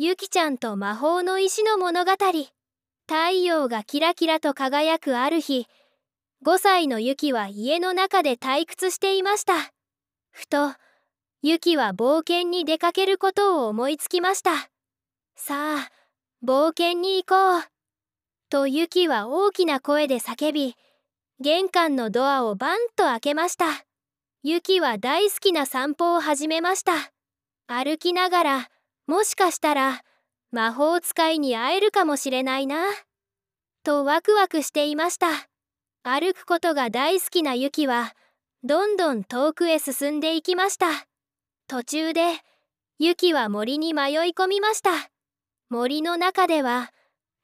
ゆきちゃんと魔法の石の物語。太陽がキラキラと輝くある日。5歳のユキは家の中で退屈していました。ふとユキは冒険に出かけることを思いつきました。さあ冒険に行こう。とユキは大きな声で叫び玄関のドアをバンと開けました。ユキは大好きな散歩を始めました。歩きながらもしかしたら魔法使いに会えるかもしれないな。とワクワクしていました。歩くことが大好きなユキはどんどん遠くへ進んでいきました。途中でユキは森に迷い込みました。森の中では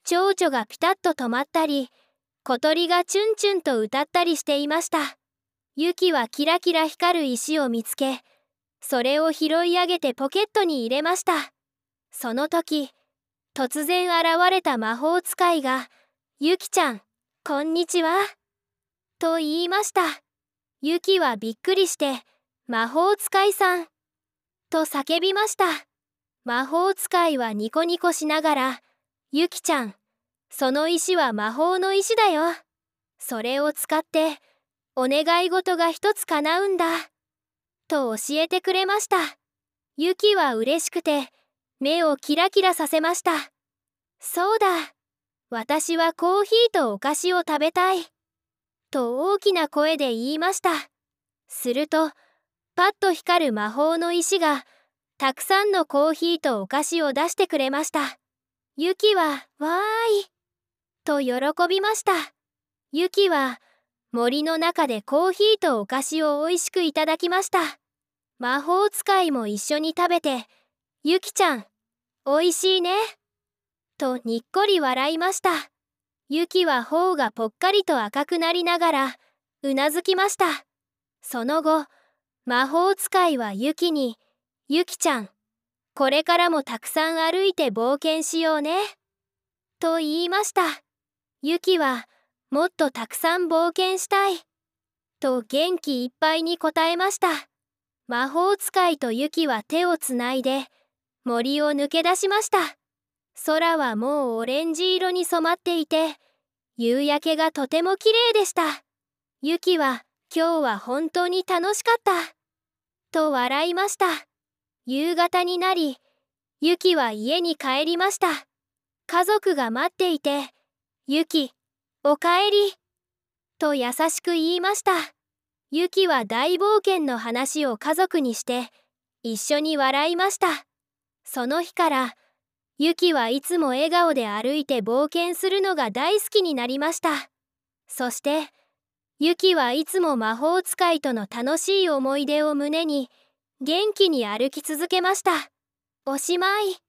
蝶々がピタッと止まったり小鳥がチュンチュンと歌ったりしていました。ユキはキラキラ光る石を見つけそれを拾い上げてポケットに入れました。その時突然現れた魔法使いが「ゆきちゃんこんにちは」と言いました。ゆきはびっくりして「魔法使いさん」と叫びました。魔法使いはニコニコしながら「ゆきちゃんその石は魔法の石だよ。それを使ってお願い事が一つ叶うんだ」と教えてくれました。ゆきは嬉しくて目をキラキラさせました。そうだ。私はコーヒーとお菓子を食べたい。と大きな声で言いました。するとパッと光る魔法の石がたくさんのコーヒーとお菓子を出してくれました。ユキは「わーい」と喜びました。ユキは森の中でコーヒーとお菓子を美味しくいただきました。魔法使いも一緒に食べてゆきちゃん、おいしいね。とにっこり笑いました。ゆきは頬がぽっかりと赤くなりながら、うなずきました。その後、魔法使いはゆきに、ゆきちゃん、これからもたくさん歩いて冒険しようね。と言いました。ゆきは、もっとたくさん冒険したい。と元気いっぱいに答えました。魔法使いとユキは手をつないで、森を抜け出しました。空はもうオレンジ色に染まっていて夕焼けがとても綺麗でした。ユキは今日は本当に楽しかった。と笑いました。夕方になりユキは家に帰りました。家族が待っていてユキおかえり。と優しく言いました。ユキは大冒険の話を家族にして一緒に笑いました。その日からユキはいつも笑顔で歩いて冒険するのが大好きになりました。そしてユキはいつも魔法使いとの楽しい思い出を胸に元気に歩き続けました。おしまい。